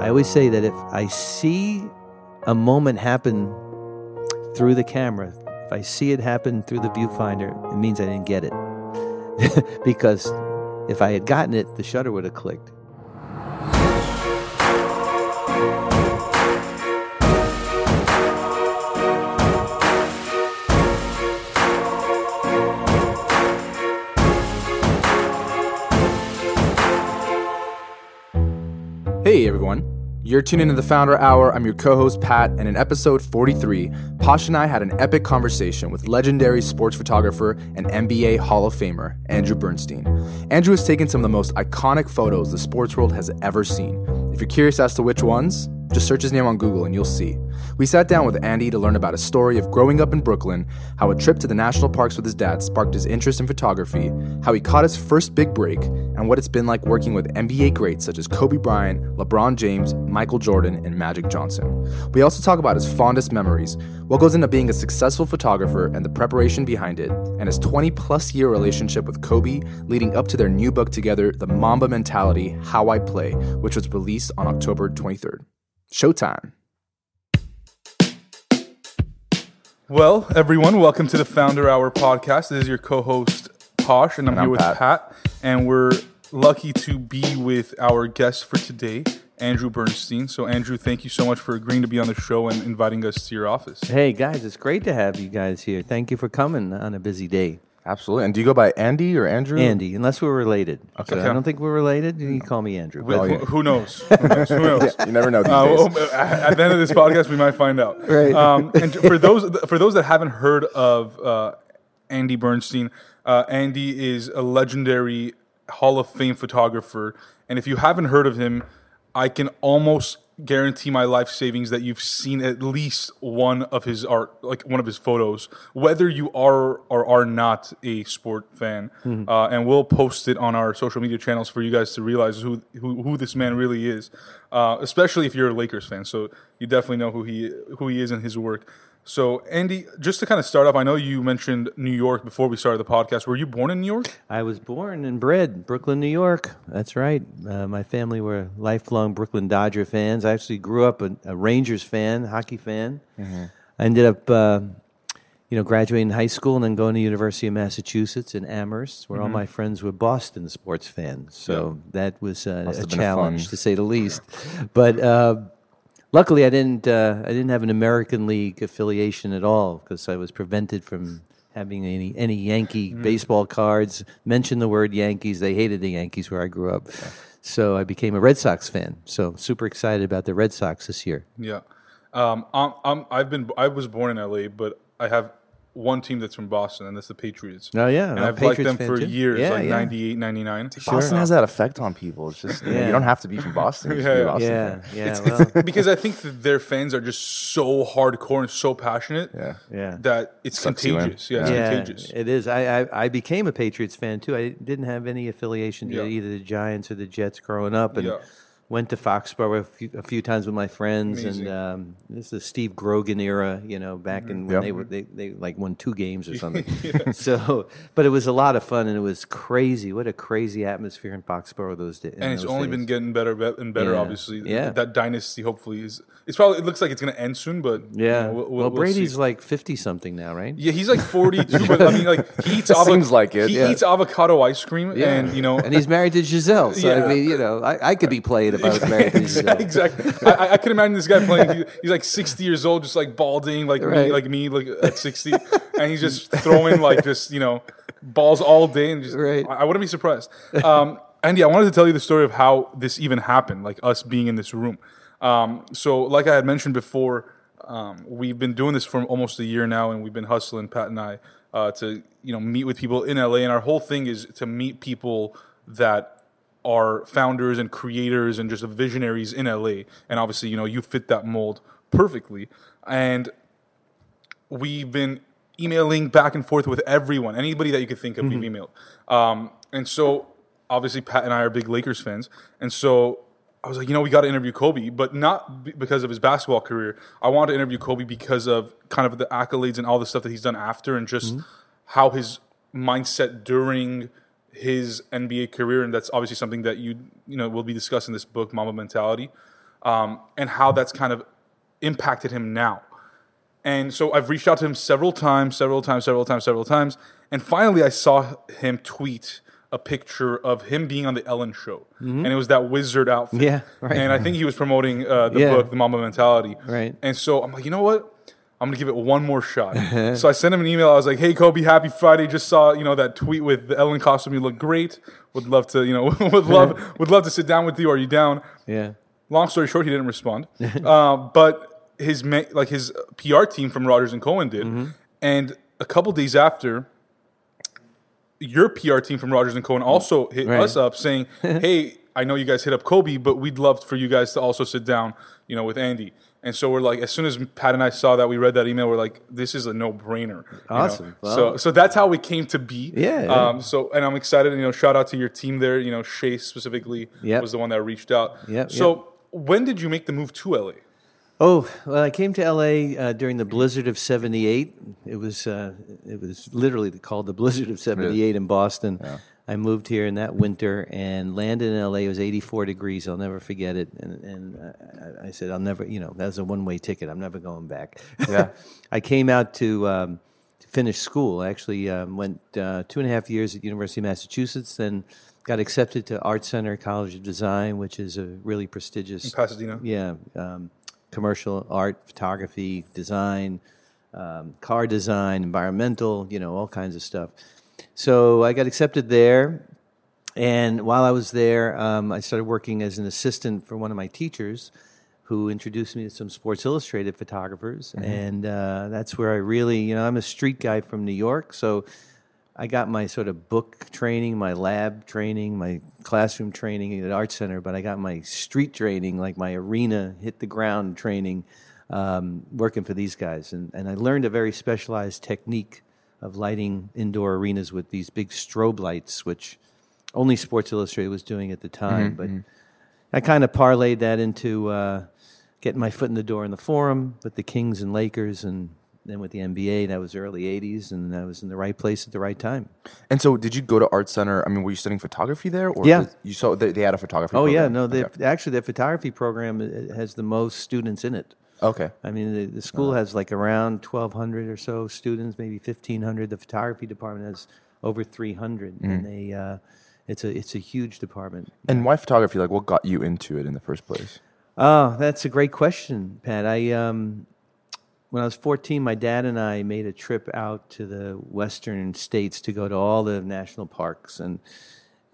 I always say that if I see a moment happen through the camera, if I see it happen through the viewfinder, it means I didn't get it. because if I had gotten it, the shutter would have clicked. You're tuned into the Founder Hour. I'm your co host, Pat, and in episode 43, Posh and I had an epic conversation with legendary sports photographer and NBA Hall of Famer, Andrew Bernstein. Andrew has taken some of the most iconic photos the sports world has ever seen. If you're curious as to which ones, just search his name on Google and you'll see. We sat down with Andy to learn about a story of growing up in Brooklyn, how a trip to the national parks with his dad sparked his interest in photography, how he caught his first big break, and what it's been like working with NBA greats such as Kobe Bryant, LeBron James, Michael Jordan, and Magic Johnson. We also talk about his fondest memories, what goes into being a successful photographer and the preparation behind it, and his 20 plus year relationship with Kobe leading up to their new book together, The Mamba Mentality How I Play, which was released on October 23rd. Showtime. Well, everyone, welcome to the Founder Hour podcast. This is your co-host Posh, and I'm And here I'm with Pat. Pat. and we're lucky to be with our guest for today, Andrew Bernstein. So, Andrew, thank you so much for agreeing to be on the show and inviting us to your office. Hey guys, it's great to have you guys here. Thank you for coming on a busy day. Absolutely. And do you go by Andy or Andrew? Andy, unless we're related. So Okay. I don't think we're related. You can call me Andrew. Wait, Oh, who, who knows? Who knows? Who knows? You never know these Uh, days. well, at the end of this podcast, we might find out. Right. Um, and for those for those that haven't heard of uh, Andy Bernstein, uh, Andy is a legendary Hall of Fame photographer, and if you haven't heard of him, I can almost guarantee my life savings that you've seen at least one of his art, like one of his photos, whether you are or are not a sport fan. Uh, and we'll post it on our social media channels for you guys to realize who who, who this man really is, uh, especially if you're a Lakers fan. So you definitely know who he who he is and his work. So Andy, just to kind of start off, I know you mentioned New York before we started the podcast. Were you born in New York? I was born and bred Brooklyn, New York. That's right. Uh, my family were lifelong Brooklyn Dodger fans. I actually grew up a, a Rangers fan, hockey fan. I ended up, uh, you know, graduating high school and then going to University of Massachusetts in Amherst, where all my friends were Boston sports fans. So that was uh, a challenge, to say the least. But uh, luckily, I didn't. Uh, I didn't have an American League affiliation at all because I was prevented from having any any Yankee Mm. baseball cards. Mention the word Yankees. They hated the Yankees where I grew up. So I became a Red Sox fan. So super excited about the Red Sox this year. Yeah. Um, I'm, I'm, I've been, I was born in LA, but I have one team that's from Boston, and that's the Patriots. Oh, yeah. and I'm a I've liked them for too. years, Yeah, like yeah. 98, 99. Boston has that effect on people. It's just you, know, you don't have to be from Boston. You Yeah, be a yeah. Boston Yeah, fan. yeah. Well, because I think that their fans are just so hardcore and so passionate Yeah. yeah. that it's Sucks contagious. Yeah, it's yeah, contagious. it is. I, I I became a Patriots fan too. I didn't have any affiliation to Yeah. either the Giants or the Jets growing up, and Yeah. Went to Foxborough a few, a few times with my friends. Amazing. And um, this is the Steve Grogan era, you know, back in when Yep. they were they, they like won two games or something. So, but it was a lot of fun and it was crazy. What a crazy atmosphere in Foxborough those days. and it's only been getting better and better. Yeah. Obviously, Yeah. That dynasty hopefully is. It's probably. It looks like it's going to end soon, but you yeah. know, we'll, we'll, well, we'll Brady's see. like fifty something now, right? Yeah, he's like forty-two, but I mean, like he eats avocado. Seems like it, He yeah. eats avocado ice cream, and you know, and he's married to Gisele. So Yeah. I mean, you know, I, I could be played if I was married to Gisele. exactly. I, I- can imagine this guy playing. he- He's like sixty years old, just like balding, like me, Right. like me, like at sixty, and he's just throwing like just you know balls all day, and just Right. I, I wouldn't be surprised. Um, Andy, I wanted to tell you the story of how this even happened, like us being in this room. Um, so, like I had mentioned before, um, we've been doing this for almost a year now, and we've been hustling Pat and I uh, to you know meet with people in LA, and our whole thing is to meet people that are founders and creators and just visionaries in LA. And obviously, you know, you fit that mold perfectly. And we've been emailing back and forth with everyone, anybody that you could think of, we've emailed. Um, and so, obviously, Pat and I are big Lakers fans. And so, I was like, you know, we got to interview Kobe, but not b- because of his basketball career. I wanted to interview Kobe because of kind of the accolades and all the stuff that he's done after, and just how his mindset during his NBA career, and that's obviously something that you you know will be discussing in this book, Mamba Mentality. um, and how that's kind of impacted him now. And so I've reached out to him several times, several times, several times, several times. And finally, I saw him tweet a picture of him being on the Ellen show. And it was that wizard outfit. Mm-hmm. Yeah, right. And I think he was promoting uh, the Yeah. book, The Mamba Mentality. Right. And so I'm like, you know what? I'm gonna give it one more shot. so I sent him an email. I was like, "Hey, Kobe, happy Friday! Just saw you know that tweet with the Ellen costume. You look great. Would love to you know would love would love to sit down with you. Are you down?" Yeah. Long story short, he didn't respond. uh, but his ma- like his PR team from Rogers and Cowan did, and a couple days after, your PR team from Rogers and Cowan also hit Right. us up saying, "Hey, I know you guys hit up Kobe, but we'd love for you guys to also sit down, you know, with Andy." And so we're like, as soon as Pat and I saw that, we read that email. We're like, "This is a no-brainer." Awesome. Wow. So, so that's how we came to be. Yeah, yeah. Um, so, and I'm excited. You know, shout out to your team there. You know, Shay specifically Yep. was the one that reached out. Yep, So, when did you make the move to LA? Oh well, I came to L.A. Uh, during the blizzard of '78. It was uh, it was literally called the blizzard of '78 in Boston. I moved here in that winter and landed in L.A. It was 84 degrees. I'll never forget it. And, and I, I said, I'll never, you know, that was a one way ticket. I'm never going back. Yeah. I came out to, um, to finish school. I actually um, went uh, two and a half years at University of Massachusetts, then got accepted to Art Center College of Design, which is a really prestigious In Pasadena. yeah, um, commercial art, photography, design, um, car design, environmental, you know, all kinds of stuff. So I got accepted there, and while I was there, um, I started working as an assistant for one of my teachers, who introduced me to some Sports Illustrated photographers, and uh, that's where I really, you know, I'm a street guy from New York, so. I got my sort of book training, my lab training, my classroom training at Art Center, but I got my street training, like my arena, hit the ground training, um, working for these guys. And, and I learned a very specialized technique of lighting indoor arenas with these big strobe lights, which only Sports Illustrated was doing at the time. But I kind of parlayed that into uh, getting my foot in the door in the forum with the Kings and Lakers and then with the NBA. That was early 80s, and I was in the right place at the right time. And so, did you go to Art Center? I mean, were you studying photography there? Or Yeah. You saw they, they had a photography. Program? Oh yeah, no. Okay. Actually, the photography program uh, has the most students in it. Okay. I mean, the, the school has like around twelve hundred or so students, maybe fifteen hundred. The photography department has over three hundred, and they uh, it's a it's a huge department. And why photography? Like, what got you into it in the first place? Oh, that's a great question, Pat. I um, when I was 14, my dad and I made a trip out to the western states to go to all the national parks, and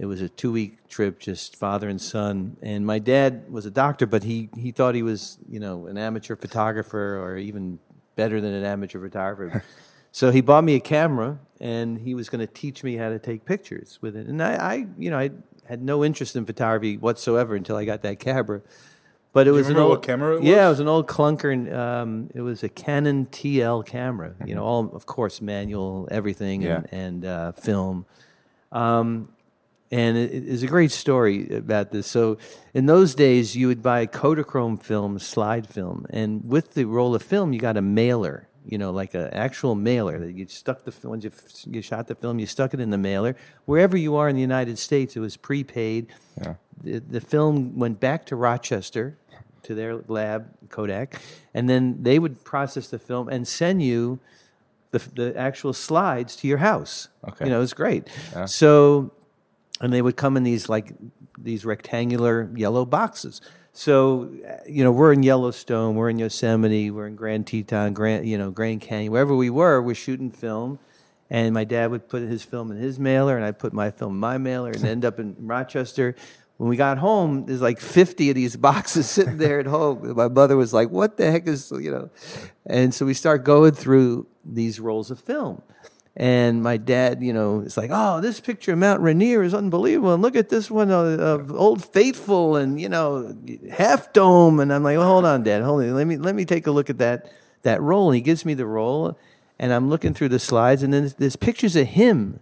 it was a two-week trip, just father and son. And my dad was a doctor, but he he thought he was, you know, an amateur photographer, or even better than an amateur photographer. so he bought me a camera, and he was going to teach me how to take pictures with it. And I, I you know, I had no interest in photography whatsoever until I got that camera. But it was an old what camera it Yeah, it was? an old clunker. And, um, it was a Canon TL camera. You know, all of course manual, everything, and, and uh, film. Um, and it is a great story about this. So, in those days, you would buy Kodachrome film, slide film, and with the roll of film, you got a mailer. You know, like an actual mailer that you stuck the film. You, you shot the film, you stuck it in the mailer. Wherever you are in the United States, it was prepaid. The, the film went back to Rochester, to their lab, Kodak, and then they would process the film and send you the, the actual slides to your house. Okay. You know, it was great. So, and they would come in these like these rectangular yellow boxes. So, you know, we're in Yellowstone, we're in Yosemite, we're in Grand Teton, Grand, you know, Grand Canyon, wherever we were, we're shooting film. And my dad would put his film in his mailer, and I'd put my film in my mailer, and end up in Rochester. When we got home, there's like 50 of these boxes sitting there at home. My mother was like, "What the heck is you know?" And so we start going through these rolls of film. And my dad, you know, is like, "Oh, this picture of Mount Rainier is unbelievable, and look at this one of, of Old Faithful, and you know, Half Dome." And I'm like, well, "Hold on, Dad, hold on. Let me let me take a look at that that roll." And he gives me the roll, and I'm looking through the slides, and then there's, there's pictures of him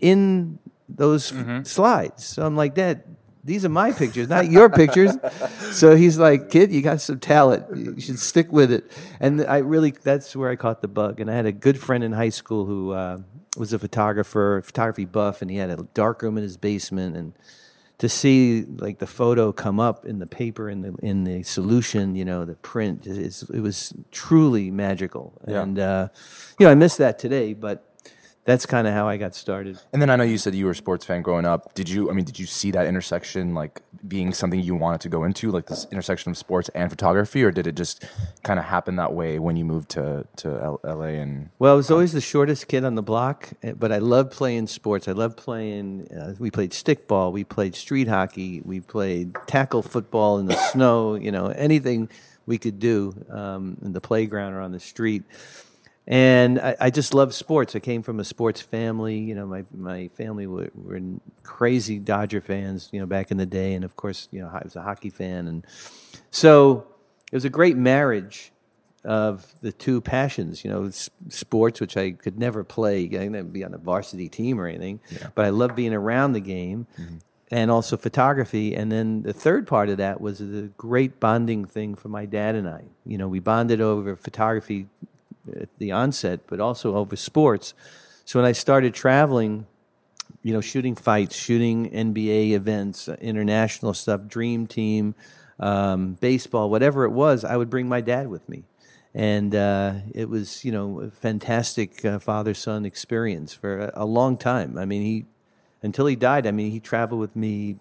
in those f- slides. So I'm like, Dad, these are my pictures, not your pictures. so he's like, Kid, you got some talent. You should stick with it. And I really, that's where I caught the bug. And I had a good friend in high school who uh, was a photographer, photography buff, and he had a dark room in his basement. And to see like the photo come up in the paper in the in the solution, you know, the print, it's, it was truly magical. Yeah. And uh, you know, I miss that today, but that's kind of how I got started. And then I know you said you were a sports fan growing up. Did you? I mean, did you see that intersection like being something you wanted to go into, like this intersection of sports and photography, or did it just kind of happen that way when you moved to to L- LA? And Well, I was always the shortest kid on the block, eh, but I loved playing sports. I loved playing. Uh, we played stickball, we played street hockey, we played tackle football in the snow. You know, anything we could do um, in the playground or on the street. And I, I just love sports. I came from a sports family. You know, my my family were, were crazy Dodger fans. You know, back in the day, and of course, you know, I was a hockey fan, and so it was a great marriage of the two passions. You know, sports, which I could never play. I never be on a varsity team or anything, but I love being around the game. Mm-hmm. And also photography, and then the third part of that was a great bonding thing for my dad and I. You know, we bonded over photography at the onset, but also over sports. So when I started traveling, you know, shooting fights, shooting NBA events, uh, international stuff, Dream Team, um, baseball, whatever it was, I would bring my dad with me. And uh, it was, you know, a fantastic uh, father son experience for a, a long time. I mean, he, until he died, I mean, he traveled with me,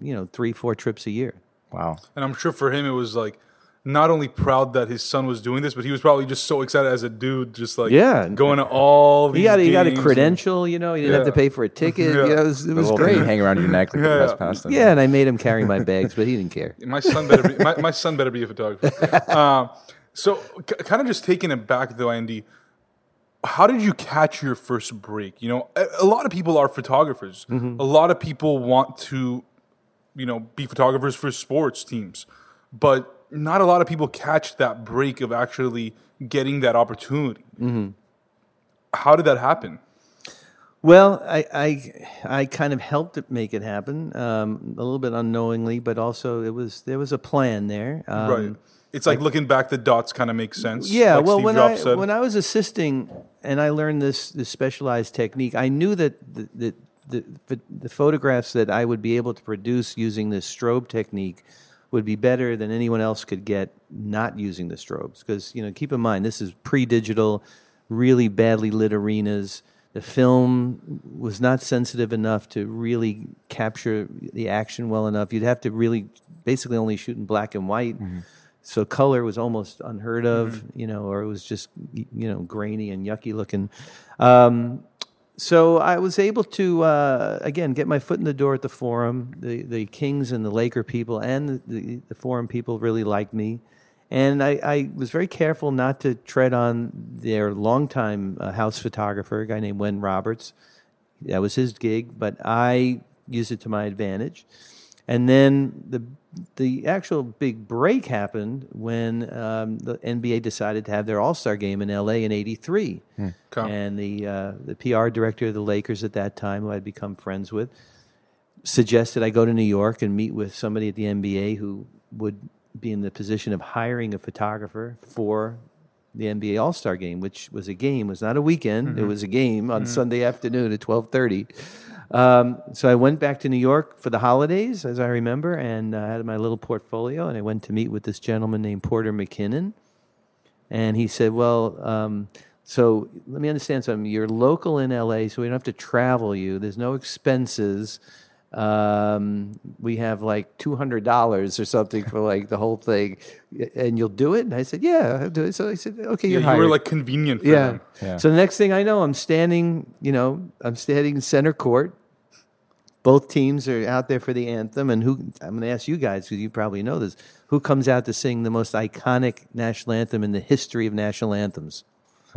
you know, three, four trips a year. wow, And I'm sure for him it was like not only proud that his son was doing this, but he was probably just so excited as a dude, just like Yeah. going to all these He got, he got a games credential, you know, he didn't have to pay for a ticket. Yeah. You know, it was, it was great. hang around your neck like Yeah, the yeah. best pastime. Yeah, and I made him carry my bags, but he didn't care. My son better be my, my son better be a photographer. um, so k- kind of just taking it back though, Andy. How did you catch your first break? You know, a, a lot of people are photographers. Mm-hmm. A lot of people want to, you know, be photographers for sports teams, but not a lot of people catch that break of actually getting that opportunity. Mm-hmm. How did that happen? Well, I, I, I kind of helped it make it happen um, a little bit unknowingly, but also it was there was a plan there. Um, right. It's like, looking back, the dots kind of make sense. Yeah, like well, Steve when Jobs I said. when I was assisting and I learned this this specialized technique, I knew that the, the the the the photographs that I would be able to produce using this strobe technique would be better than anyone else could get not using the strobes. Because you know, keep in mind this is pre-digital, really badly lit arenas. The film was not sensitive enough to really capture the action well enough. You'd have to really basically only shoot in black and white. So color was almost unheard of, you know, or it was just you know grainy and yucky looking. Um, so I was able to uh, again get my foot in the door at the forum. The the Kings and the Laker people and the, the, the forum people really liked me, and I, I was very careful not to tread on their longtime uh, house photographer, a guy named Wen Roberts. That was his gig, but I used it to my advantage. And then the the actual big break happened when um, the NBA decided to have their All Star game in LA in '83, Okay. and the uh, the PR director of the Lakers at that time, who I'd become friends with, suggested I go to New York and meet with somebody at the NBA who would be in the position of hiring a photographer for the NBA All Star Game, which was a game, was not a weekend. It was a game on Sunday afternoon at twelve thirty. Um, so I went back to New York for the holidays, as I remember, and I had my little portfolio, and I went to meet with this gentleman named Porter McKinnon, and he said, "Well, um, so let me understand something. You're local in LA, so we don't have to travel you. There's no expenses." Um, we have like two hundred dollars or something for like the whole thing, and you'll do it. And I said, "Yeah, I'll do it." So I said, "Okay, yeah, you're you hired." were like convenient for Yeah. them. Yeah. So the next thing I know, I'm standing, you know, I'm standing in center court. Both teams are out there for the anthem, and who I'm going to ask you guys because you probably know this. Who comes out to sing the most iconic national anthem in the history of national anthems?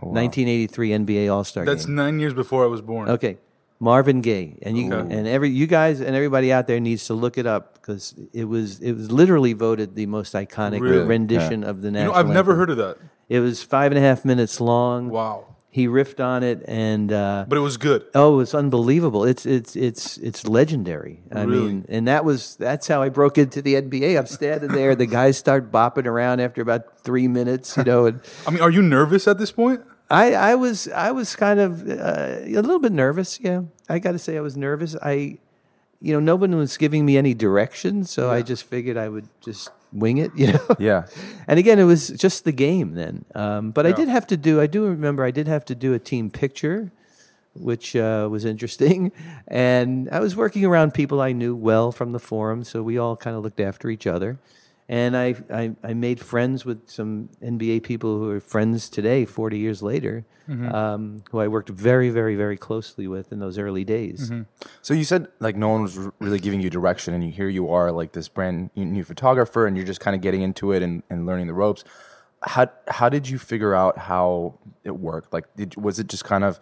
1983 NBA All Star Game. That's nine years before I was born. Okay, Marvin Gaye, and you Okay. and every you guys and everybody out there needs to look it up because it was it was literally voted the most iconic Really? rendition of the You national. know, I've never anthem. heard of that. It was five and a half minutes long. Wow. He riffed on it, and uh, But it was good. oh, it's unbelievable. It's it's it's it's legendary. I Really? mean, and that was that's how I broke into the NBA. I'm standing there, the guys start bopping around after about three minutes, you know, and I mean, are you nervous at this point? I, I was I was kind of uh, a little bit nervous. Yeah, I got to say I was nervous. I you know, no one was giving me any direction, so I just figured I would just wing it, you know. Yeah. And again, it was just the game then. Um, but I did have to do. I do remember I did have to do a team picture, which uh, was interesting. And I was working around people I knew well from the forum, so we all kind of looked after each other. And I, I, I made friends with some NBA people who are friends today, 40 years later, um, who I worked very, very, very closely with in those early days. So you said like no one was really giving you direction, and you here you are like this brand new- new photographer, and you're just kind of getting into it and, and learning the ropes. How how did you figure out how it worked? Like, did, was it just kind of,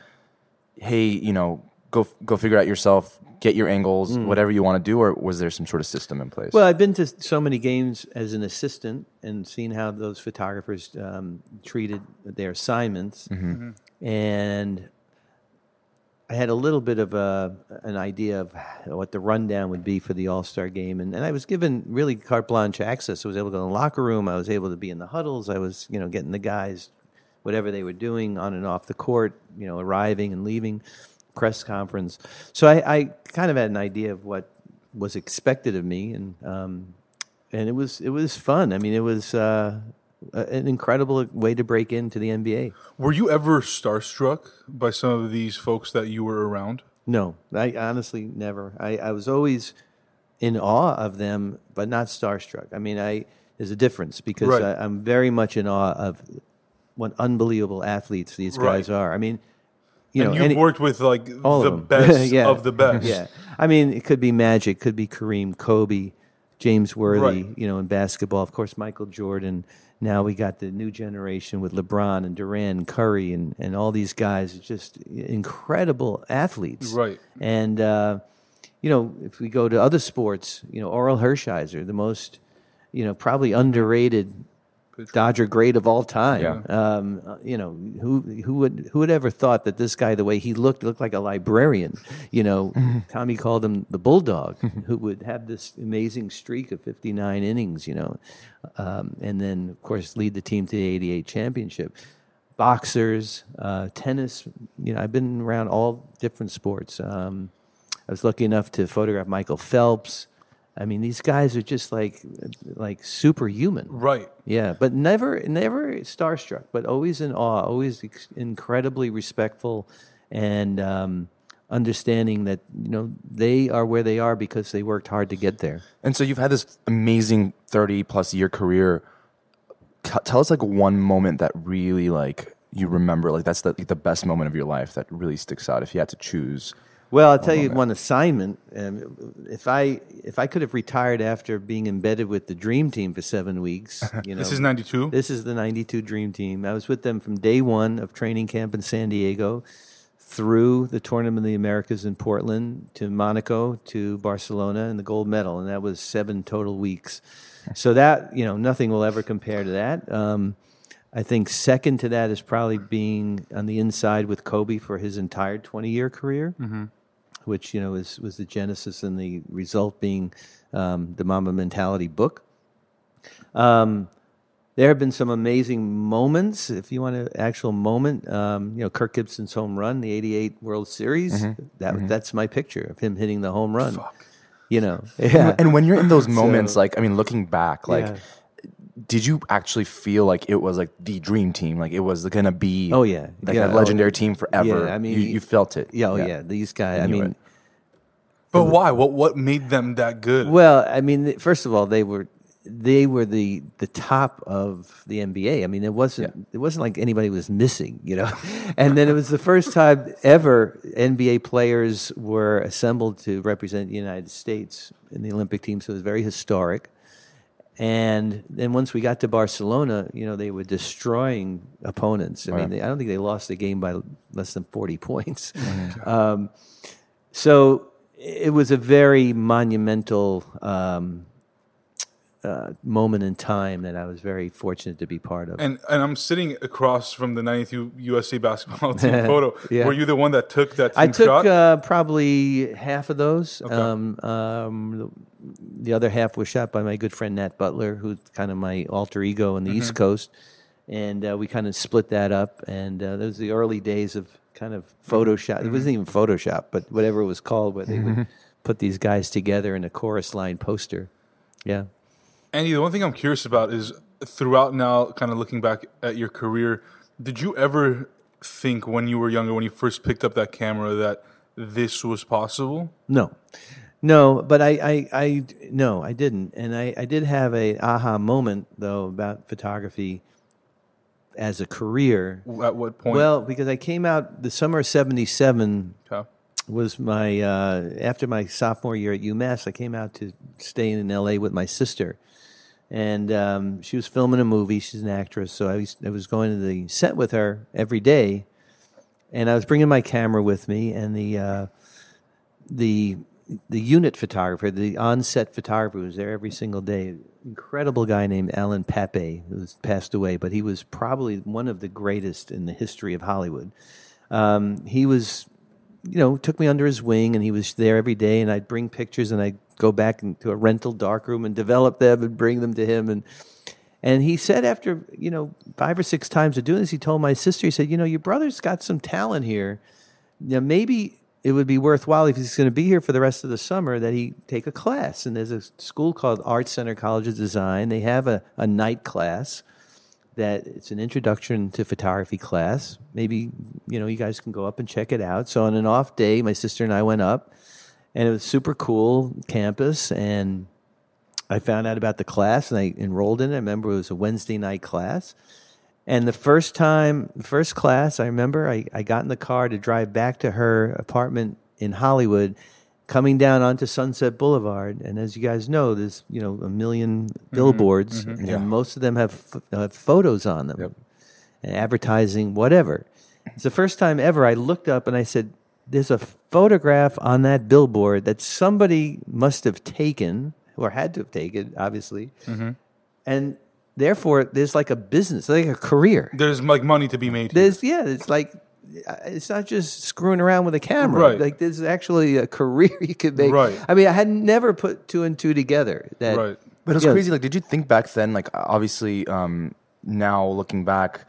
hey, you know, go go figure out yourself, get your angles, mm. whatever you want to do, or was there some sort of system in place? Well, I've been to so many games as an assistant and seen how those photographers um, treated their assignments, mm-hmm. Mm-hmm. and I had a little bit of a, an idea of what the rundown would be for the All Star game, and, and I was given really carte blanche access. I was able to go in the locker room. I was able to be in the huddles. I was, you know, getting the guys whatever they were doing on and off the court, you know, arriving and leaving, press conference. So I, I kind of had an idea of what was expected of me, and um, and it was it was fun. I mean, it was uh, an incredible way to break into the NBA. Were you ever starstruck by some of these folks that you were around? No, I honestly never. I, I was always in awe of them, but not starstruck. I mean, I there's a difference because Right. I, I'm very much in awe of what unbelievable athletes these guys Right. are. I mean, you and know, you've any- worked with like all the of best Yeah. of the best. Yeah, I mean, it could be Magic, could be Kareem, Kobe, James Worthy. Right. You know, in basketball, of course, Michael Jordan. Now we got the new generation with LeBron and Durant, and Curry, and and all these guys. are Just incredible athletes. Right. And uh, you know, if we go to other sports, you know, Orel Hershiser, the most, you know, probably underrated Dodger great of all time. Yeah. Um, you know, who who would who would ever thought that this guy, the way he looked, looked like a librarian. You know, Tommy called him the bulldog, who would have this amazing streak of 59 innings. You know, um, and then of course lead the team to the 88 championship. Boxers, uh, tennis. You know, I've been around all different sports. Um, I was lucky enough to photograph Michael Phelps. I mean, these guys are just like like superhuman. Right. Yeah, but never, never starstruck, but always in awe, always ex- incredibly respectful, and um, understanding that you know they are where they are because they worked hard to get there. And so you've had this amazing 30 plus year career. Tell us like one moment that really like you remember like that's the, like, the best moment of your life that really sticks out if you had to choose. Well, I'll tell you one assignment. Um, if I if I could have retired after being embedded with the Dream Team for seven weeks, you know, This is 92. This is the 92 Dream Team. I was with them from day one of training camp in San Diego through the Tournament of the Americas in Portland to Monaco to Barcelona and the gold medal. And that was seven total weeks. So that, you know, nothing will ever compare to that. Um, I think second to that is probably being on the inside with Kobe for his entire 20 year career, which, you know, was, was the genesis and the result being um, the Mamba Mentality book. Um, there have been some amazing moments. If you want an actual moment, um, you know, Kirk Gibson's home run, the '88 World Series. That that's my picture of him hitting the home run. You know, yeah. And when you're in those moments, like I mean, looking back, like Yeah. Did you actually feel like it was like the dream team? Like it was gonna be Oh, yeah. like Yeah, a oh, legendary team forever. Yeah, I mean, you, you- you felt it. yeah, oh yeah, these guys. I knew mean, it. But why? What what made them that good? Well, I mean, first of all, they were they were the the top of the NBA. I mean, it wasn't it wasn't like anybody was missing, you know. and then it was the first time ever NBA players were assembled to represent the United States in the Olympic team. So it was very historic. And then once we got to Barcelona, you know, they were destroying opponents. I mean, they, I don't think they lost the game by less than 40 points. Um, so it was a very monumental um, uh, moment in time that I was very fortunate to be part of. And and I'm sitting across from the 92 USA basketball team photo. Yeah. Were you the one that took that team I took uh, probably half of those. Um, um, the other half was shot by my good friend Nat Butler, who's kind of my alter ego on the East Coast, and uh, we kind of split that up. And uh, those were the early days of kind of Photoshop. It wasn't even Photoshop, but whatever it was called, where they would put these guys together in a chorus line poster. Yeah. Andy, the one thing I'm curious about is throughout now, kind of looking back at your career, did you ever think when you were younger, when you first picked up that camera, that this was possible? No, no, but I, I, I no, I didn't, and I, I did have a aha moment though about photography as a career. At what point? Well, because I came out the summer of '77 Okay. was my uh, after my sophomore year at UMass. I came out to stay in LA with my sister, and um, she was filming a movie. She's an actress, so I was, I was going to the set with her every day, and I was bringing my camera with me, and the uh, the the unit photographer, the on-set photographer, was there every single day. Incredible guy named Alan Pape, who's passed away, but he was probably one of the greatest in the history of Hollywood. Um, he was, you know, took me under his wing, and he was there every day. And I'd bring pictures, and I'd go back into a rental darkroom and develop them and bring them to him. And and he said after you know five or six times of doing this, he told my sister, he said, you know, your brother's got some talent here. Now maybe it would be worthwhile if he's going to be here for the rest of the summer that he take a class. And there's a school called Art Center College of Design. They have a, a night class that it's an introduction to photography class. Maybe you know you guys can go up and check it out. So on an off day, my sister and I went up, and it was super cool campus. And I found out about the class, and I enrolled in it. I remember it was a Wednesday night class. And the first time, first class, I remember I, I got in the car to drive back to her apartment in Hollywood, coming down onto Sunset Boulevard. And as you guys know, there's you know a 1000000 mm-hmm. billboards, mm-hmm. and most of them have, ph- uh, have photos on them, and advertising, whatever. It's the first time ever I looked up and I said, "There's a photograph on that billboard that somebody must have taken or had to have taken, obviously." Mm-hmm. And therefore, there's like a business, like a career. There's like money to be made. here. There's yeah, it's like uh, it's not just screwing around with a camera. Right. Like there's actually a career you could make. Right. I mean, I had never put two and two together. That Right. But it was Yeah. crazy. Like, did you think back then? Like, obviously, um, now looking back,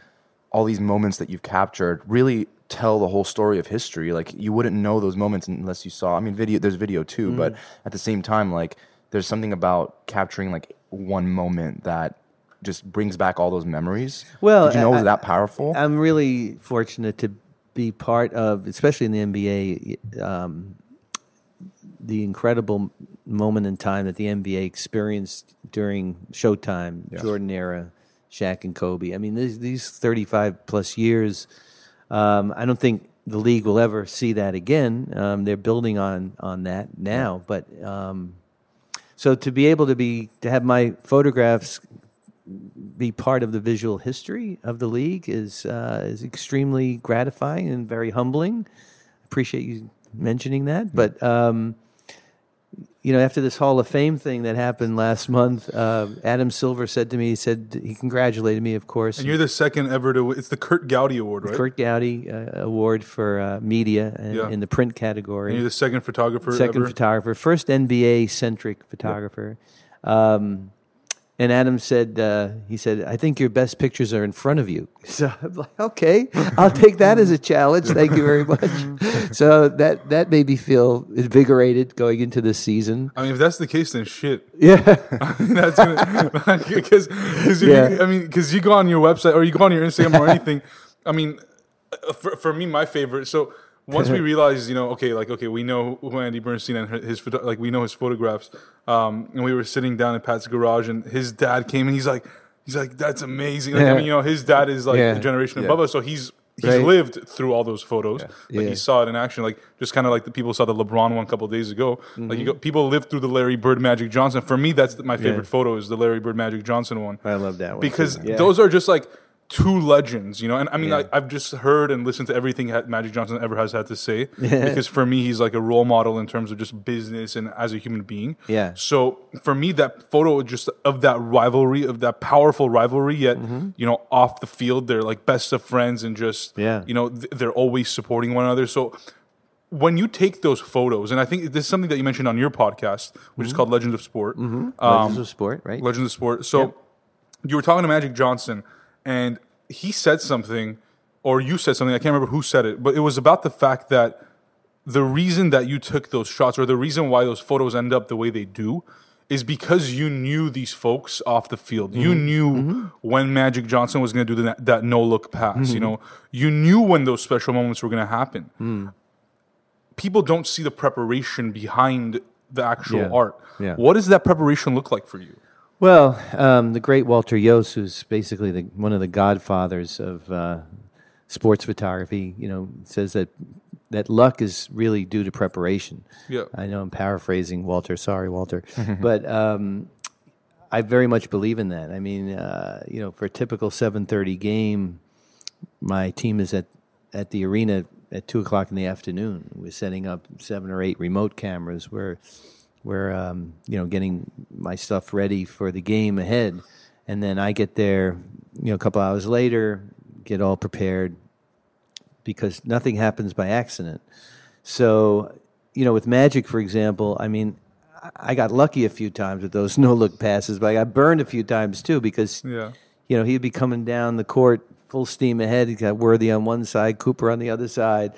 all these moments that you've captured really tell the whole story of history. Like, you wouldn't know those moments unless you saw. I mean, video. There's video too, but Mm. at the same time, like, there's something about capturing like one moment that just brings back all those memories. Well, did you know it was that powerful? I'm really fortunate to be part of, especially in the NBA, um, the incredible moment in time that the NBA experienced during Showtime, Jordan era, Shaq and Kobe. I mean, these, these 35 plus years, um, I don't think the league will ever see that again. Um, they're building on on that now, but um, so to be able to be to have my photographs be part of the visual history of the league is uh, is extremely gratifying and very humbling. Appreciate you mentioning that, but um, you know, after this Hall of Fame thing that happened last month, uh, Adam Silver said to me, he said he congratulated me, of course. and you're the second ever to. It's the Curt Gowdy Award, right? Curt Gowdy uh, Award for uh, media in, Yeah. in the print category. And you're the second photographer second ever. photographer, first NBA centric photographer. Um, and Adam said, uh, he said, I think your best pictures are in front of you. So I'm like, okay, I'll take that as a challenge. Thank you very much. so that that made me feel invigorated going into this season. I mean, if that's the case, then shit. Yeah, that's because Yeah. I mean because you go on your website or you go on your Instagram or anything. I mean, uh, for, for me, my favorite. So once we realized, you know, okay, like okay, we know who Andy Bernstein and his like we know his photographs. Um, and we were sitting down in Pat's garage, and his dad came and he's like, he's like, that's amazing. Like, I mean, you know, his dad is like Yeah. a generation above us, so he's. He's Right. lived through all those photos. Like Yeah. he saw it in action. Like just kind of like the people saw the LeBron one a couple days ago. Like you go, people lived through the Larry Bird Magic Johnson. For me, that's my favorite photo is the Larry Bird Magic Johnson one I love that one because. Yeah. those are just like two legends, you know. And I mean, Yeah. I, I've just heard and listened to everything Magic Johnson ever has had to say because for me, he's like a role model in terms of just business and as a human being. Yeah. So for me, that photo just of that rivalry, of that powerful rivalry, yet you know, off the field, they're like best of friends and just Mm-hmm. Yeah. you know, th- they're always supporting one another. So when you take those photos, and I think this is something that you mentioned on your podcast, which is called Legends of Sport. Um, Legends of sport, right? Legends of Sport. So you were talking to Magic Johnson, and he said something, or you said something. I can't remember who said it, but it was about the fact that the reason that you took those shots or the reason why those photos end up the way they do is because you knew these folks off the field. You Mm-hmm. knew when Magic Johnson was going to do that, that no look pass. Mm-hmm. You know, you knew when those special moments were going to happen. Mm. People don't see the preparation behind the actual Yeah. art. Yeah. What does that preparation look like for you? Well, um, the great Walter Iooss, who's basically the, one of the godfathers of uh, sports photography, you know, says that that luck is really due to preparation. Yeah. I know I'm paraphrasing Walter. Sorry, Walter, but um, I very much believe in that. I mean, uh, you know, for a typical 7:30 game, my team is at at the arena at two o'clock in the afternoon. We're setting up seven or eight remote cameras. We're we're um, you know getting my stuff ready for the game ahead, and then I get there, you know, a couple hours later, get all prepared because nothing happens by accident. So, you know, with Magic, for example, I mean, I- got lucky a few times with those no look passes, but I got burned a few times too because Yeah. you know, he'd be coming down the court full steam ahead. He got Worthy on one side, Cooper on the other side.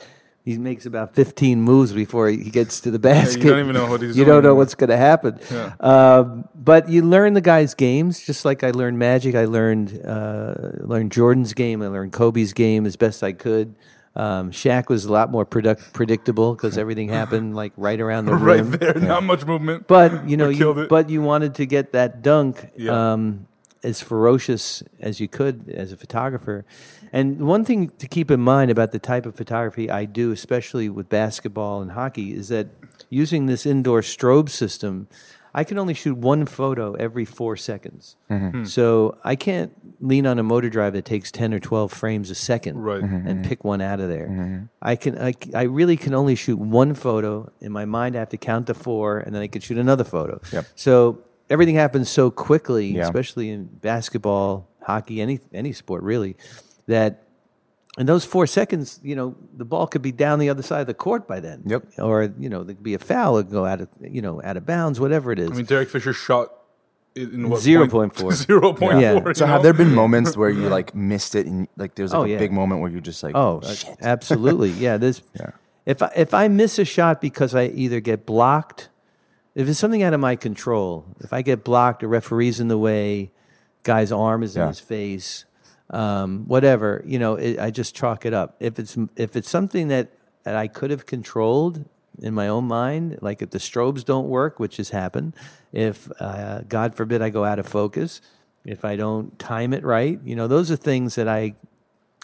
He makes about 15 moves before he gets to the basket. You don't even know what he's You don't know what's going to happen. Yeah. Um, but you learn the guy's games, just like I learned Magic. I learned uh, learned Jordan's game. I learned Kobe's game as best I could. Um, Shaq was a lot more product- predictable because everything happened like right around the Right rim. there, not much movement. But you know, you, but you wanted to get that dunk Yeah. um, as ferocious as you could as a photographer. And one thing to keep in mind about the type of photography I do, especially with basketball and hockey, is that using this indoor strobe system, I can only shoot one photo every four seconds. Mm-hmm. Hmm. So I can't lean on a motor drive that takes ten or twelve frames a second Right. Mm-hmm. and mm-hmm. pick one out of there. I can I, c- I really can only shoot one photo. In my mind, I have to count to four, and then I can shoot another photo. Yep. So everything happens so quickly, Yeah. especially in basketball, hockey, any any sport really, that in those four seconds, you know, the ball could be down the other side of the court by then. Yep. Or you know, there could be a foul, it could go out of you know out of bounds, whatever it is. I mean, Derek Fisher shot in in what Zero point? point four. Zero point Yeah. four, So you have there been moments where you like missed it and like there's like Oh, a yeah. big moment where you're just like Oh, shit. absolutely. Yeah. There's, Yeah. If I, if I miss a shot because I either get blocked, if it's something out of my control, if I get blocked, a referee's in the way, guy's arm is in Yeah. his face, um, whatever, you know, it, I just chalk it up. If it's if it's something that, that I could have controlled in my own mind, like if the strobes don't work, which has happened, if uh, God forbid I go out of focus, if I don't time it right, you know, those are things that I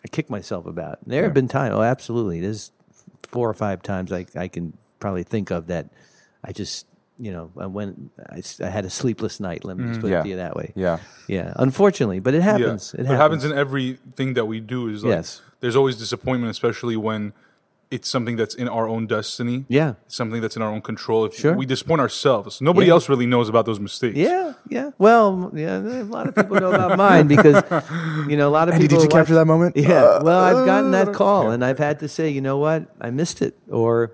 I kick myself about. There have been times, oh, absolutely. There's four or five times I, I can probably think of that I just, you know, I went, I, s- I had a sleepless night. Let me just put Yeah. it to you that way. Yeah. Yeah. Unfortunately, but it happens. Yeah. It It happens. happens in everything that we do. Is like Yes. there's always disappointment, especially when it's something that's in our own destiny. Yeah. It's something that's in our own control. If Sure. we disappoint ourselves, nobody Yeah. else really knows about those mistakes. Yeah, yeah. Well, yeah, a lot of people know about mine because, you know, a lot of Andy, people. did you capture that moment? Yeah. Uh, well, I've gotten that call, and I've had to say, you know what, I missed it, or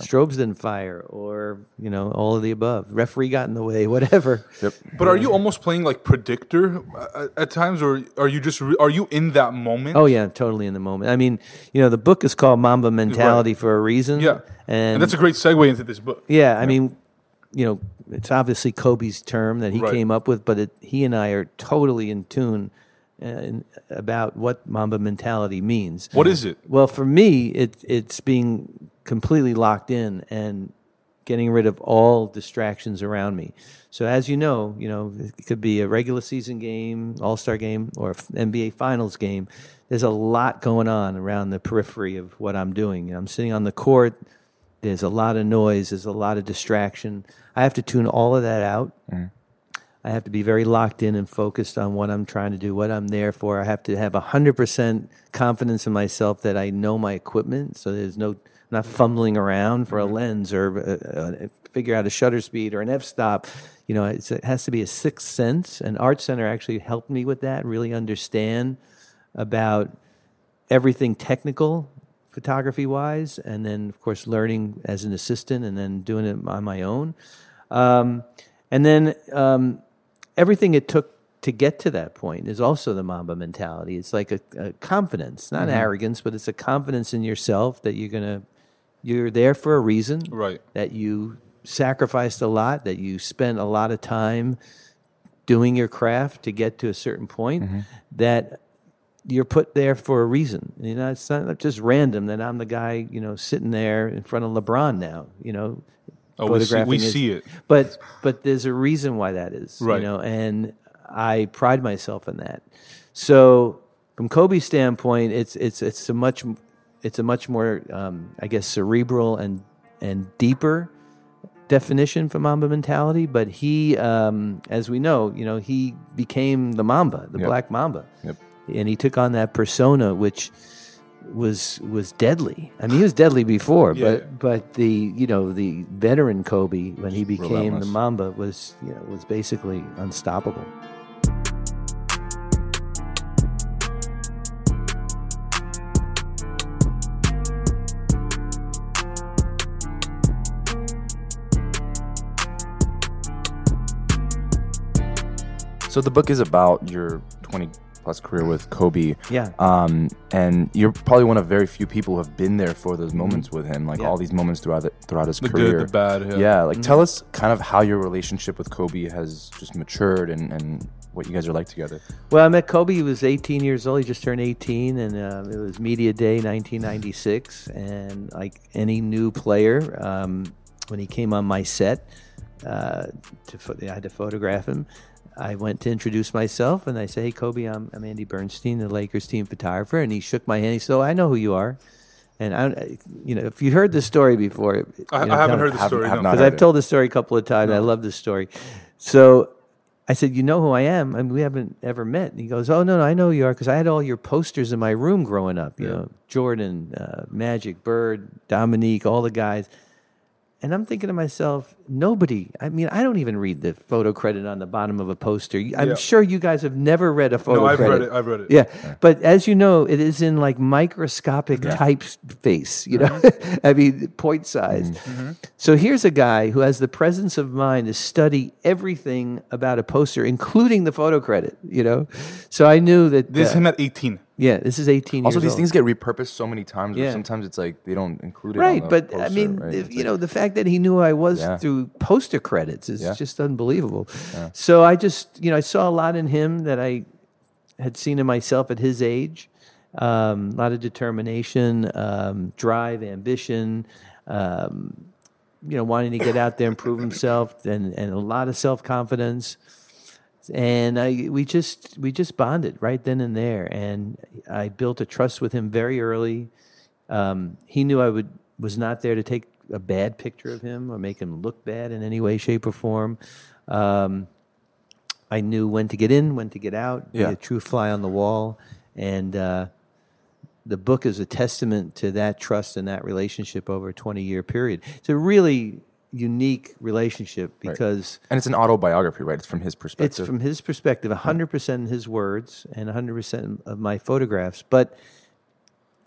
strobes didn't fire, or you know, all of the above. Referee got in the way, whatever. Yep. But are you almost playing like predictor at, at times, or are you just re- are you in that moment? Oh yeah, totally in the moment. I mean, you know, the book is called Mamba Mentality for a reason. yeah. and, And, that's a great segue into this book. yeah. I mean, you know, it's obviously Kobe's term that he Right. came up with, but it, he and I are totally in tune uh, about what Mamba mentality means. What is it? Well, for me, it, it's being completely locked in and getting rid of all distractions around me. So, as you know, you know it could be a regular season game, All Star game, or NBA Finals game. There's a lot going on around the periphery of what I'm doing. I'm sitting on the court. There's a lot of noise. There's a lot of distraction. I have to tune all of that out. Mm-hmm. I have to be very locked in and focused on what I'm trying to do, what I'm there for. I have to have 100% confidence in myself that I know my equipment. So there's no, not fumbling around for a lens or uh, uh, figure out a shutter speed or an f stop. You know, it's, it has to be a sixth sense. And Art Center actually helped me with that, really understand about everything technical photography wise and then of course learning as an assistant and then doing it on my own um, and then um, everything it took to get to that point is also the mamba mentality it's like a, a confidence not arrogance but it's a confidence in yourself that you're going to you're there for a reason. Right. That you sacrificed a lot. That you spent a lot of time doing your craft to get to a certain point. Mm-hmm. That you're put there for a reason. You know, it's not just random that I'm the guy, you know, sitting there in front of LeBron now. You know, Oh, we see- we his- see it. But but there's a reason why that is. Right. You know, and I pride myself in that. So from Kobe's standpoint, it's it's it's a much it's a much more um, I guess cerebral and and deeper definition for Mamba mentality. But he, um, as we know, you know, he became the Mamba, the Yep. Black Mamba, Yep. and he took on that persona, which was was deadly. I mean, he was deadly before, Yeah. but but the you know the veteran Kobe when he became Relentless. the Mamba was you know was basically unstoppable. So the book is about your 20 plus career with Kobe. Yeah. Um, and you're probably one of very few people who have been there for those moments with him, like Mm-hmm. Yeah. all these moments throughout the, throughout his The career. good, the bad. Yeah. Yeah, like Mm-hmm. tell us kind of how your relationship with Kobe has just matured and, and what you guys are like together. Well, I met Kobe. He was 18 years old. He just turned 18, and uh, it was Media Day 1996. And like any new player, um, when he came on my set, uh, to pho- I had to photograph him. I went to introduce myself, and I said, "Hey, Kobe, I'm, I'm Andy Bernstein, the Lakers team photographer." And he shook my hand. He said, oh, "I know who you are." And I, you know, if you heard this story before, you know, I haven't heard the story. have no. because I've it. told the story a couple of times. I love this story. So I said, "You know who I am?" I mean, we haven't ever met. And he goes, "Oh no, no, I know who you are because I had all your posters in my room growing up. You know, Jordan, uh, Magic, Bird, Dominique, all the guys." And I'm thinking to myself, nobody. I mean, I don't even read the photo credit on the bottom of a poster. I'm Yeah. sure you guys have never read a photo credit. No, I've credit. read it. I've read it. Yeah. But as you know, it is in like microscopic typeface, you know, Mm-hmm. I mean, point size. So here's a guy who has the presence of mind to study everything about a poster, including the photo credit, you know. So I knew that. This is uh, him at 18. Yeah, this is 18 Also, years these old. things get repurposed so many times. Yeah. Sometimes it's like they don't include it. on Right, the but I poster, mean, right? if, It's you like- know, the fact that he knew who I was Yeah. through poster credits is Yeah. just unbelievable. So I just, you know, I saw a lot in him that I had seen in myself at his age. Um, a lot of determination, um, drive, ambition, um, you know, wanting to get out there and prove himself, and, and a lot of self confidence. And I, we just, we just bonded right then and there, and I built a trust with him very early. Um, he knew I would was not there to take a bad picture of him or make him look bad in any way, shape, or form. Um, I knew when to get in, when to get out, be Yeah. a true fly on the wall, and uh, the book is a testament to that trust and that relationship over a twenty year period. It's a really unique relationship because. and it's an autobiography, right? It's from his perspective. It's from his perspective, 100% in his words and 100% of my photographs. But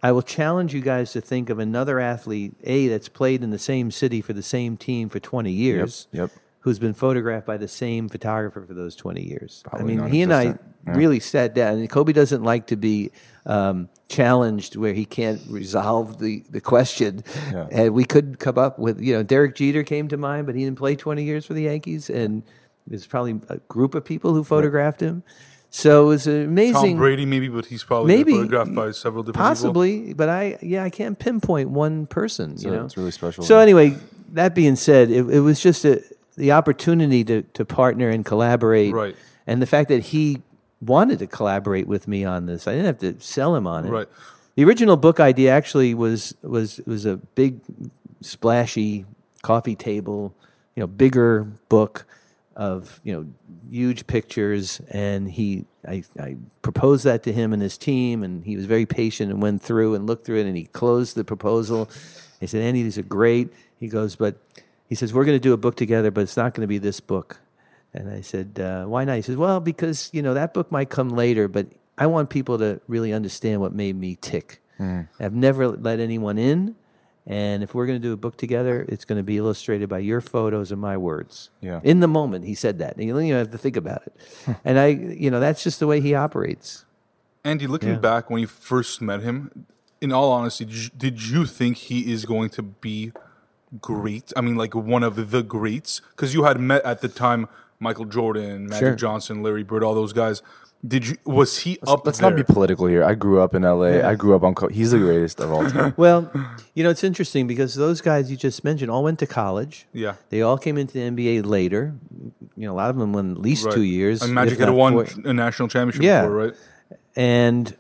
I will challenge you guys to think of another athlete, A, that's played in the same city for the same team for 20 years, yep. Who's been photographed by the same photographer for those 20 years. Probably I mean, he and I. Yeah. really sat down. And Kobe doesn't like to be um, challenged where he can't resolve the, the question. Yeah. And we couldn't come up with, you know, Derek Jeter came to mind, but he didn't play 20 years for the Yankees. And there's probably a group of people who photographed him. So it was amazing. Tom Brady, maybe, but he's probably Maybe. photographed by several different people. Possibly, but I yeah I can't pinpoint one person. So you know, it's really special. So anyway, that being said, it, it was just a, the opportunity to to partner and collaborate, Right. And the fact that he wanted to collaborate with me on this, I didn't have to sell him on it. Right. The original book idea actually was was was a big, splashy coffee table, you know, bigger book of you know huge pictures, and he I, I proposed that to him and his team, and he was very patient and went through and looked through it, and he closed the proposal. He said, "Andy, these are great." He goes, "But," he says, "We're going to do a book together, but it's not going to be this book." And I said, uh, "Why not?" He says, "Well, because you know that book might come later, but I want people to really understand what made me tick. I've never let anyone in, and if we're going to do a book together, it's going to be illustrated by your photos and my words." Yeah. In the moment, he said that. And you don't even have to think about it. and I, you know, that's just the way he operates. Andy, looking Yeah. back when you first met him, in all honesty, did you, did you think he is going to be great? I mean, like one of the greats, because you had met at the time Michael Jordan, Magic Sure. Johnson, Larry Bird, all those guys. Did you? Was he up Let's there? not be political here. I grew up in LA. I grew up on. Co- he's the greatest of all time. Well, you know, it's interesting because those guys you just mentioned all went to college. Yeah. They all came into the NBA later. You know, a lot of them went at least Right. two years. And Magic had not won four. a national championship Yeah. before, right? And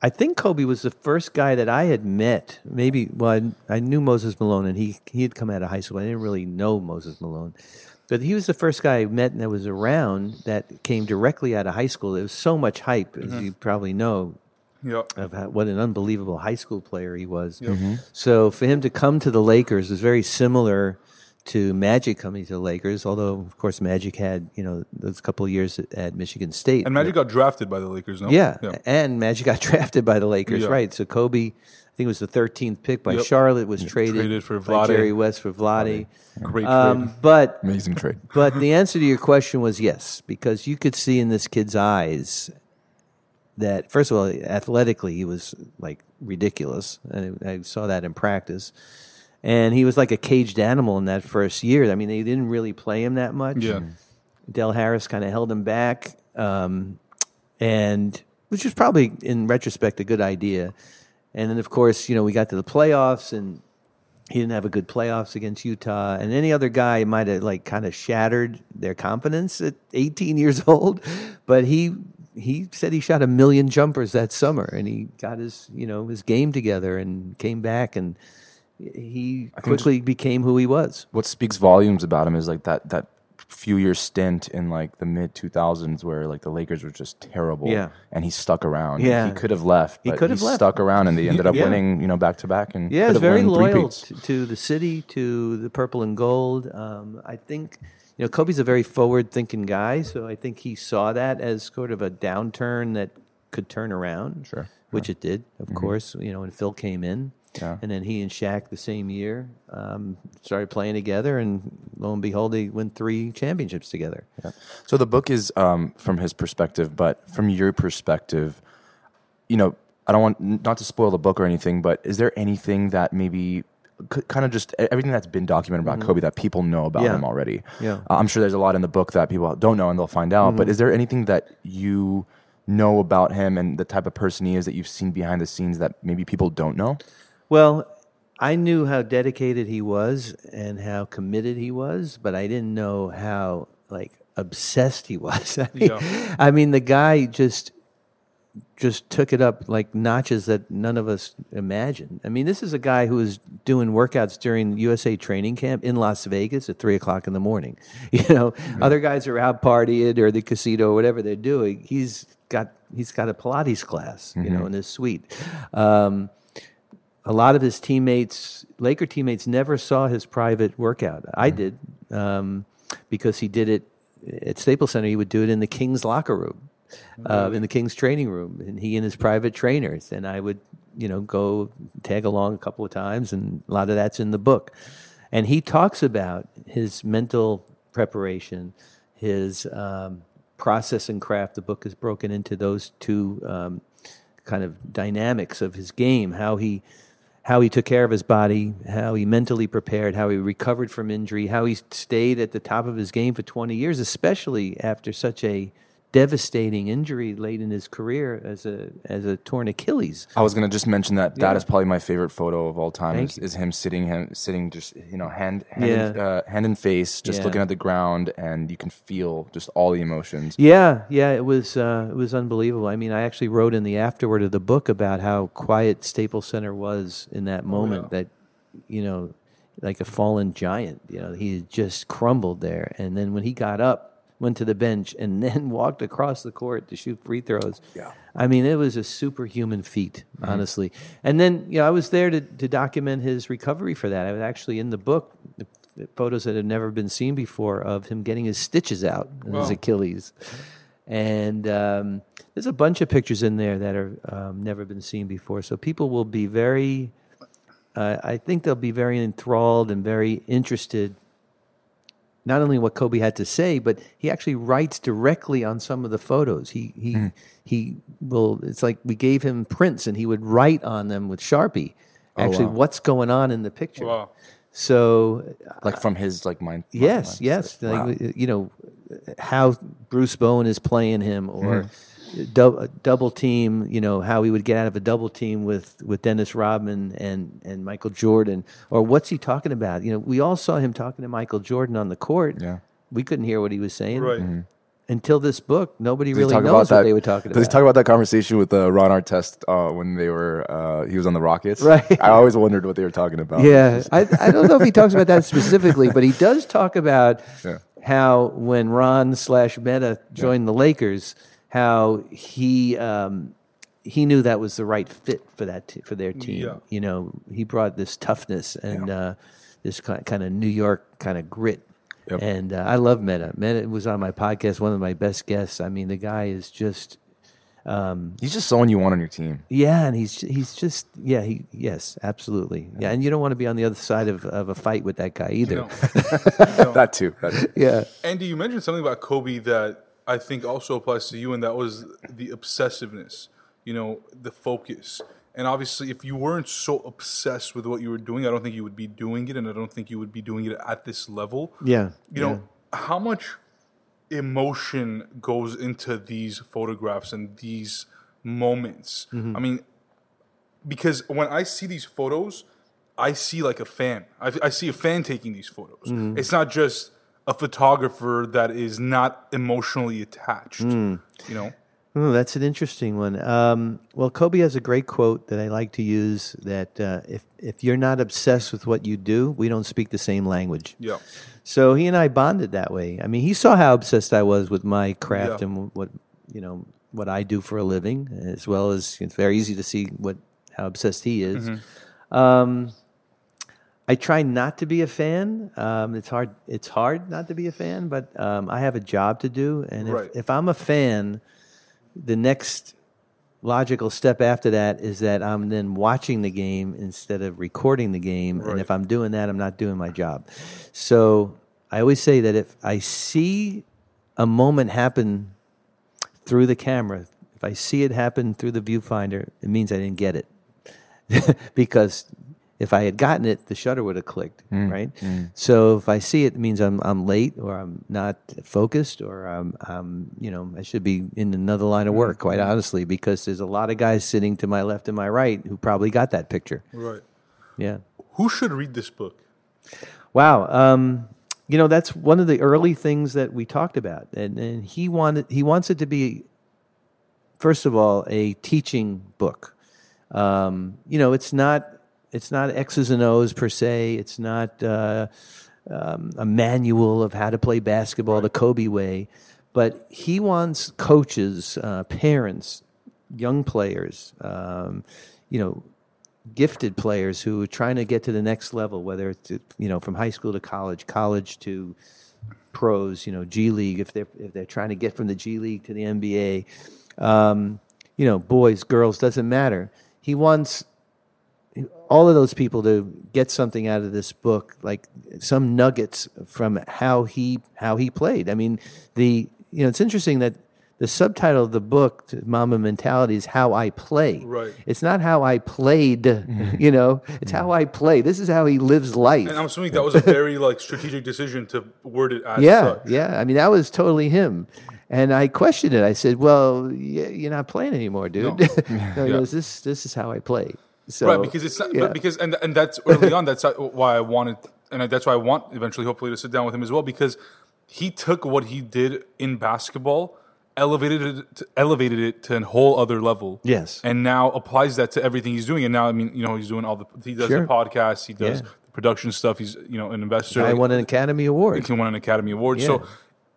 I think Kobe was the first guy that I had met. Maybe, well, I, I knew Moses Malone, and he he had come out of high school. I didn't really know Moses Malone, but he was the first guy I met and that was around that came directly out of high school. There was so much hype, as Mm-hmm. you probably know, Yeah. of how, what an unbelievable high school player he was. So for him to come to the Lakers was very similar to Magic coming to the Lakers. Although, of course, Magic had you know those couple of years at, at Michigan State. And Magic got drafted by the Lakers, no? yeah. and Magic got drafted by the Lakers, Yeah. right? So Kobe, I think it was the 13th pick by Yep. Charlotte, was traded, Traded for by Vlade. Jerry West for Vlade. Great trade. Um, but Amazing trade. but the answer to your question was yes, because you could see in this kid's eyes that first of all, athletically he was like ridiculous, and I saw that in practice. And he was like a caged animal in that first year. I mean, they didn't really play him that much. Yeah. Del Harris kind of held him back, um, and which was probably, in retrospect, a good idea. And then, of course, you know, we got to the playoffs, and he didn't have a good playoffs against Utah. And any other guy might have like kind of shattered their confidence at 18 years old, but he he said he shot a million jumpers that summer, and he got his you know his game together and came back and. He quickly became who he was. What speaks volumes about him is like that that few year stint in like the mid 2000s where like the Lakers were just terrible. Yeah. and he stuck around. Yeah. he could have left. He could have left. Stuck around, and they ended up Yeah. winning. You know, back to back. And Yeah, he's very loyal to, to the city, to the purple and gold. Um, I think you know Kobe's a very forward-thinking guy, so I think he saw that as sort of a downturn that could turn around. Sure. which it did, of course. You know, when Phil came in, Yeah. and then he and Shaq the same year um, started playing together, and lo and behold, they win three championships together. So the book is um, from his perspective, but from your perspective, you know, I don't want not to spoil the book or anything, but is there anything that maybe kind of just everything that's been documented about Kobe that people know about Mm-hmm. Yeah. him already? Yeah. Uh, I'm sure there's a lot in the book that people don't know and they'll find out. Mm-hmm. But is there anything that you know about him and the type of person he is that you've seen behind the scenes that maybe people don't know? Well, I knew how dedicated he was and how committed he was, but I didn't know how like obsessed he was. I mean, Yeah. I mean the guy just just took it up like notches that none of us imagined. I mean, this is a guy who was doing workouts during USA training camp in Las Vegas at three o'clock in the morning. You know, other guys are out partying or the casino or whatever they're doing. He's got he's got a Pilates class, you know, in his suite. Um, a lot of his teammates, Laker teammates, never saw his private workout. I did um, because he did it at Staples Center. He would do it in the Kings locker room, uh, in the Kings training room, and he and his private trainers. And I would, you know, go tag along a couple of times, and a lot of that's in the book. And he talks about his mental preparation, his um, process and craft. The book is broken into those two um, kind of dynamics of his game, how he how he took care of his body, how he mentally prepared, how he recovered from injury, how he stayed at the top of his game for 20 years, especially after such a devastating injury late in his career as a as a torn Achilles. I was gonna just mention that that Yeah. is probably my favorite photo of all time. Is, is him sitting him sitting just you know hand hand in, Yeah. uh, hand in face, just Yeah. looking at the ground, and you can feel just all the emotions. Yeah, yeah, it was uh, it was unbelievable. I mean, I actually wrote in the afterword of the book about how quiet Staples Center was in that moment. yeah. That you know, like a fallen giant. You know, he had just crumbled there, and then when he got up, went to the bench, and then walked across the court to shoot free throws. Yeah. I mean, it was a superhuman feat, honestly. And then, you know, I was there to, to document his recovery for that. I was actually in the book, photos that had never been seen before of him getting his stitches out in his Achilles. And um, there's a bunch of pictures in there that are um, never been seen before. So people will be very, uh, I think they'll be very enthralled and very interested not only what Kobe had to say, but he actually writes directly on some of the photos. He he Hmm. he will. It's like we gave him prints, and he would write on them with Sharpie. Actually, Oh, wow. what's going on in the picture? Wow. So like from his like mind. Yes, mind- yes. Wow. You know, how Bruce Bowen is playing him or Mm-hmm. Dou- double team, you know, how he would get out of a double team with, with Dennis Rodman and, and Michael Jordan. Or what's he talking about? You know, we all saw him talking to Michael Jordan on the court. Yeah. We couldn't hear what he was saying. Right. Until this book, nobody Does really talk knows about what that- they were talking Does about. he talk about that conversation with uh, Ron Artest uh, when they were uh, he was on the Rockets? Right. I always wondered what they were talking about. Yeah, I, I don't know if he talks about that specifically, but he does talk about Yeah. how when Ron slash Metta joined the Lakers, how he um, he knew that was the right fit for that t- for their team. Yeah. You know, he brought this toughness and uh, this kind kind of New York kind of grit. Yep. And uh, I love Metta. Metta was on my podcast, one of my best guests. I mean, the guy is just He's just someone you want on your team. yeah, and he's he's just yeah he yes absolutely yeah, and you don't want to be on the other side of, of a fight with that guy either. No. That too. That too. Yeah, Andy, you mentioned something about Kobe that I think also applies to you, and that was the obsessiveness. You know, the focus. And obviously, if you weren't so obsessed with what you were doing, I don't think you would be doing it, and I don't think you would be doing it at this level. yeah, You know, how much emotion goes into these photographs and these moments? Mm-hmm. I mean, because when I see these photos, I see like a fan. I, I see a fan taking these photos. Mm-hmm. It's not just a photographer that is not emotionally attached. You know, Oh, that's an interesting one. Um, well, Kobe has a great quote that I like to use that uh, if, if you're not obsessed with what you do, we don't speak the same language. yeah, So he and I bonded that way. I mean, he saw how obsessed I was with my craft Yeah. and what, you know, what I do for a living, as well as it's very easy to see what how obsessed he is. Um, I try not to be a fan. Um, it's hard. It's hard not to be a fan, but um, I have a job to do, and if, Right. if I'm a fan, the next logical step after that is that I'm then watching the game instead of recording the game. And if I'm doing that, I'm not doing my job. So I always say that if I see a moment happen through the camera, if I see it happen through the viewfinder, it means I didn't get it. because if I had gotten it, the shutter would have clicked, right? So if I see it, it means I'm I'm late or I'm not focused or I'm, I'm you know I should be in another line of work, quite honestly, because there's a lot of guys sitting to my left and my right who probably got that picture. right. Yeah. Who should read this book? Wow. Um, you know, that's one of the early things that we talked about, and, and he wanted he wants it to be, first of all, a teaching book. Um, you know, it's not it's not X's and O's per se. It's not uh, um, a manual of how to play basketball the Kobe way, but he wants coaches, uh, parents, young players, um, you know, gifted players who are trying to get to the next level, whether it's you know from high school to college, college to pros, you know, G League if they're if they're trying to get from the G League to the NBA, um, you know, boys, girls, doesn't matter. He wants all of those people to get something out of this book, like some nuggets from how he how he played. I mean, the you know it's interesting that the subtitle of the book, Mamba Mentality, is how I play. Right. It's not how I played. You know, it's how I play. This is how he lives life. And I'm assuming that was a very like strategic decision to word it as yeah, such. yeah. I mean, that was totally him. And I questioned it. I said, "Well, you're not playing anymore, dude." No, he Yeah. goes, "This this is how I play." So, right because it's not, yeah. but because and and that's early on that's why I wanted and that's why I want eventually hopefully to sit down with him as well because he took what he did in basketball elevated it to, elevated it to a whole other level Yes. and now applies that to everything he's doing and now I mean you know he's doing all the he does Sure. the podcast he does Yeah. the production stuff he's you know an investor I won an Academy Award. he won an Academy Award. Yeah. So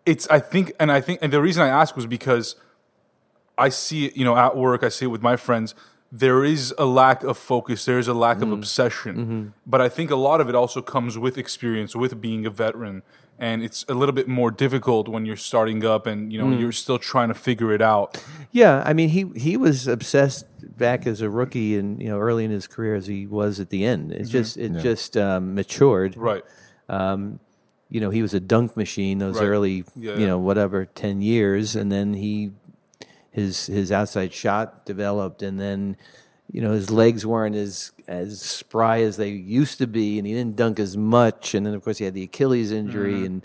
it's I think and I think and the reason I ask was because I see it, you know, at work, I see it with my friends. There is a lack of focus. There is a lack of obsession. But I think a lot of it also comes with experience, with being a veteran. And it's a little bit more difficult when you're starting up and, you know, you're still trying to figure it out. Yeah, I mean, he he was obsessed back as a rookie and you know early in his career as he was at the end. It's just it just um, matured. Right. Um, you know, he was a dunk machine those Right. early, Yeah, you yeah. know, whatever, 10 years. And then he, his, his outside shot developed and then, you know, his legs weren't as, as spry as they used to be and he didn't dunk as much. And then of course he had the Achilles injury Mm-hmm. and,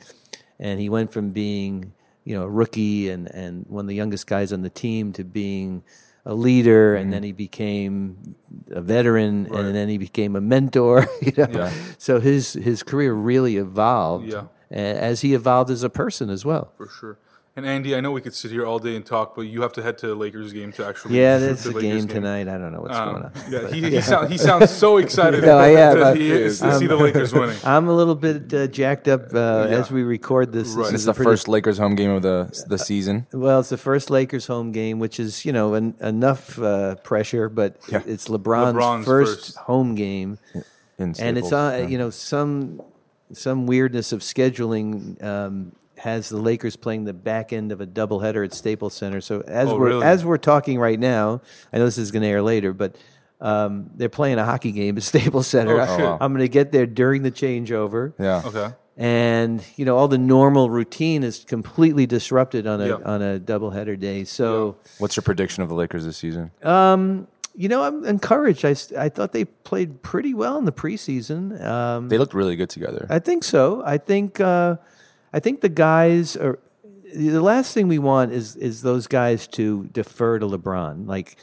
and he went from being, you know, a rookie and, and one of the youngest guys on the team to being a leader, and then he became a veteran, Mm-hmm. Right. and then he became a mentor. You know? Yeah. So his his career really evolved, Yeah. as he evolved as a person as well. for sure. And Andy, I know we could sit here all day and talk, but you have to head to the Lakers game to actually. Yeah, shoot that's the a Lakers game tonight. I don't know what's Um, going on. yeah, but- he, he, sound, he sounds so excited. No, I am. that I'm- he to see the Lakers winning. I'm a little bit uh, jacked up uh, Yeah. as we record this. This Right. is It's the pretty- first Lakers home game of the the season. Well, it's the first Lakers home game, which is you know en- enough uh, pressure, but Yeah. it's LeBron's, LeBron's first, first. home game, In and it's Staples. on. Yeah. You know some some weirdness of scheduling um, has the Lakers playing the back end of a doubleheader at Staples Center. So as Oh, we're really? as we're talking right now, I know this is going to air later, but. Um, they're playing a hockey game at Staples Center. Oh, shit. wow. I'm going to get there during the changeover yeah. Okay. and you know all the normal routine is completely disrupted on a Yeah. on a doubleheader day. So What's your prediction of the Lakers this season? um, you know I'm encouraged. I, I thought they played pretty well in the preseason. Um, They looked really good together. I think so. I think uh, I think the guys are. The last thing we want is is those guys to defer to LeBron. Like,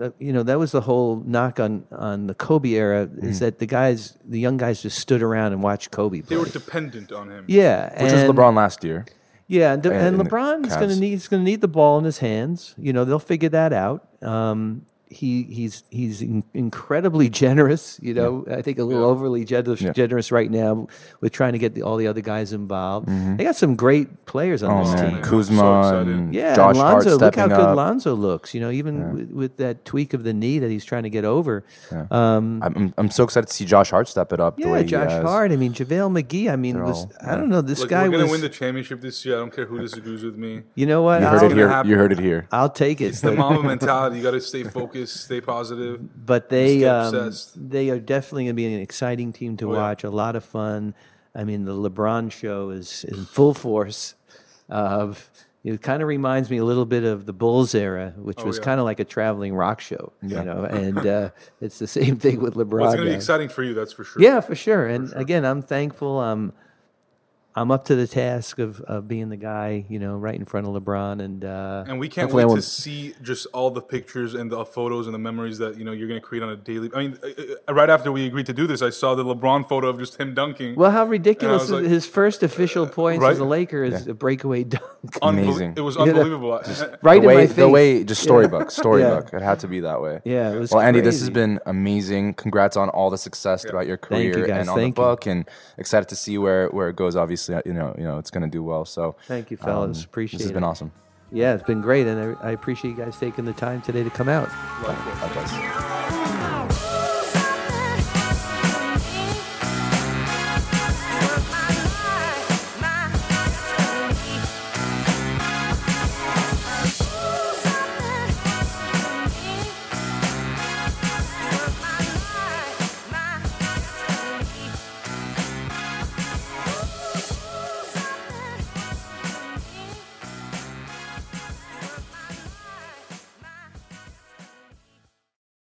uh, you know, that was the whole knock on on the Kobe era. Mm. Is that the guys, the young guys, just stood around and watched Kobe play. They were dependent on him. yeah, Which was LeBron last year. yeah, and, And and the LeBron's going to need he's going to need the ball in his hands. You know, they'll figure that out. Um, he he's he's in, incredibly generous. You know, I think a little Yeah. overly generous, Yeah. generous right now with trying to get the, all the other guys involved. They got some great players on Oh this man, team. So Kuzma excited. and Yeah, Josh and Hart Lonzo. Look how good up. Lonzo looks. You know, even with, with that tweak of the knee that he's trying to get over. Um, I'm, I'm- I'm so excited to see Josh Hart step it up. the yeah, way he Josh has. Hart. I mean, JaVale McGee. I mean, was all- I don't know. This Look, guy we're gonna was. win the championship this year. I don't care who disagrees with me. you know what? You I'll- heard it here. You heard it here. I'll take it. It's the mamba mentality. You got to stay focused, stay positive. but they um, they are definitely going to be an exciting team to Oh, yeah. watch. A lot of fun. I mean, the LeBron show is in full force. Of it kind of reminds me a little bit of the Bulls era, which Oh, was yeah. kind of like a traveling rock show, you know. And uh, it's the same thing with LeBron. Well, it's going to be exciting for you, that's for sure. Yeah, for sure. And again, I'm thankful. Um, I'm up to the task of, of being the guy, you know, right in front of LeBron, and uh, And we can't wait to see just all the pictures and the photos and the memories that you know you're going to create on a daily. I mean, uh, uh, right after we agreed to do this, I saw the LeBron photo of just him dunking. Well, how ridiculous! like- his first official points right? as a Laker is a breakaway dunk. Amazing. It was You know, unbelievable. right the way, in my the way, just storybook, storybook. It had to be that way. Yeah, it was well, Andy, this has been amazing. Congrats on all the success throughout your Thank you, career guys. and on Thank the you. book, and excited to see where where it goes. Obviously, you know, you know, it's going to do well. So, Thank you, fellas. um, Appreciate This has it. been awesome. Yeah, it's been great, and I, I appreciate you guys taking the time today to come out. Likewise.